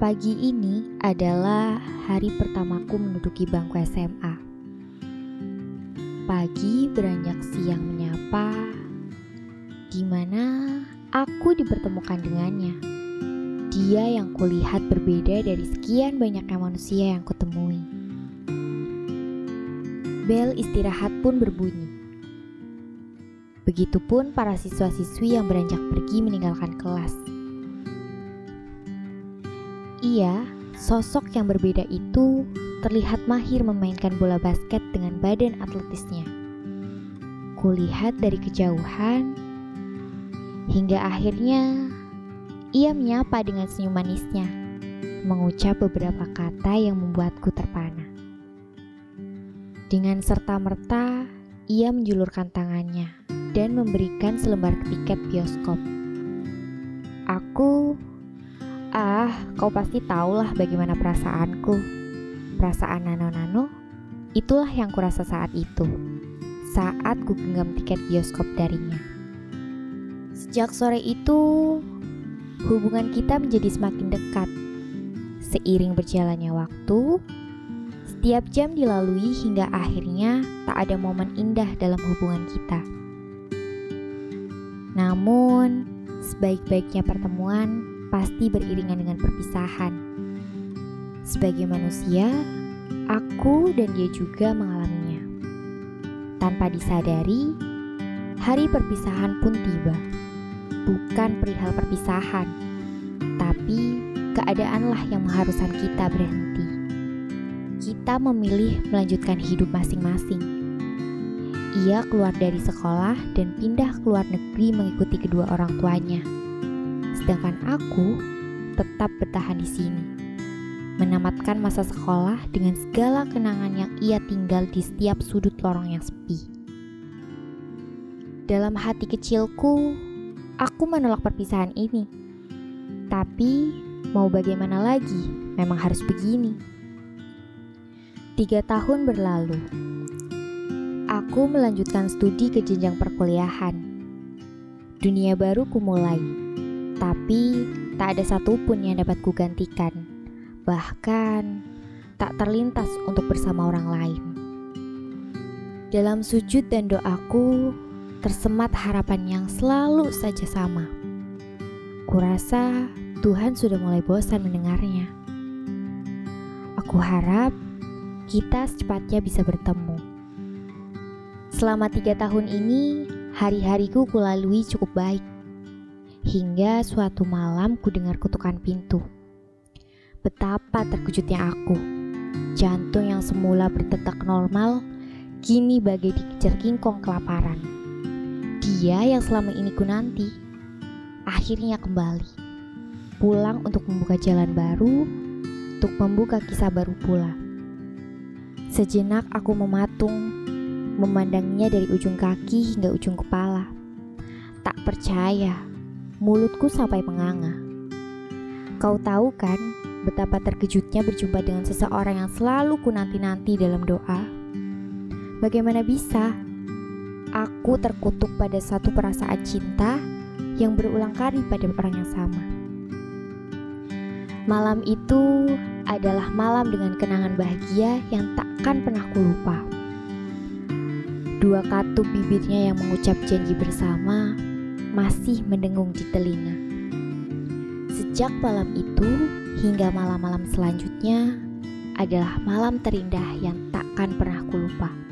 Pagi ini adalah hari pertamaku menduduki bangku SMA. Pagi beranjak siang menyapa, di mana aku dipertemukan dengannya. Dia yang kulihat berbeda dari sekian banyaknya manusia yang kutemui. Bel istirahat pun berbunyi. Begitupun para siswa-siswi yang beranjak pergi meninggalkan kelas. Ia, sosok yang berbeda itu, terlihat mahir memainkan bola basket dengan badan atletisnya. Kulihat dari kejauhan, hingga akhirnya ia menyapa dengan senyum manisnya, mengucap beberapa kata yang membuatku terpana. Dengan serta-merta, ia menjulurkan tangannya dan memberikan selembar tiket bioskop. Aku Ah, kau pasti tahulah bagaimana perasaanku. Perasaan nano-nano, itulah yang kurasa saat itu. Saat ku genggam tiket bioskop darinya. Sejak sore itu, hubungan kita menjadi semakin dekat. Seiring berjalannya waktu, setiap jam dilalui hingga akhirnya tak ada momen indah dalam hubungan kita. Namun, sebaik-baiknya pertemuan pasti beriringan dengan perpisahan. Sebagai manusia, aku dan dia juga mengalaminya. Tanpa disadari, hari perpisahan pun tiba. Bukan perihal perpisahan, tapi keadaanlah yang mengharuskan kita berhenti. Kita memilih melanjutkan hidup masing-masing. Ia keluar dari sekolah dan pindah ke luar negeri mengikuti kedua orang tuanya sedangkan aku tetap bertahan di sini. Menamatkan masa sekolah dengan segala kenangan yang ia tinggal di setiap sudut lorong yang sepi. Dalam hati kecilku, aku menolak perpisahan ini. Tapi, mau bagaimana lagi, memang harus begini. Tiga tahun berlalu, aku melanjutkan studi ke jenjang perkuliahan. Dunia baru kumulai tapi tak ada satupun yang dapat kugantikan. Bahkan tak terlintas untuk bersama orang lain. Dalam sujud dan doaku tersemat harapan yang selalu saja sama. Kurasa Tuhan sudah mulai bosan mendengarnya. Aku harap kita secepatnya bisa bertemu. Selama tiga tahun ini, hari-hariku kulalui cukup baik. Hingga suatu malam ku dengar kutukan pintu. Betapa terkejutnya aku. Jantung yang semula berdetak normal, kini bagai dikejar kingkong kelaparan. Dia yang selama ini ku nanti, akhirnya kembali. Pulang untuk membuka jalan baru, untuk membuka kisah baru pula. Sejenak aku mematung, memandangnya dari ujung kaki hingga ujung kepala. Tak percaya mulutku sampai menganga. Kau tahu kan betapa terkejutnya berjumpa dengan seseorang yang selalu ku nanti-nanti dalam doa? Bagaimana bisa? Aku terkutuk pada satu perasaan cinta yang berulang kali pada orang yang sama. Malam itu adalah malam dengan kenangan bahagia yang takkan pernah ku lupa. Dua katup bibirnya yang mengucap janji bersama masih mendengung di telinga. Sejak malam itu hingga malam-malam selanjutnya adalah malam terindah yang takkan pernah kulupa. lupa.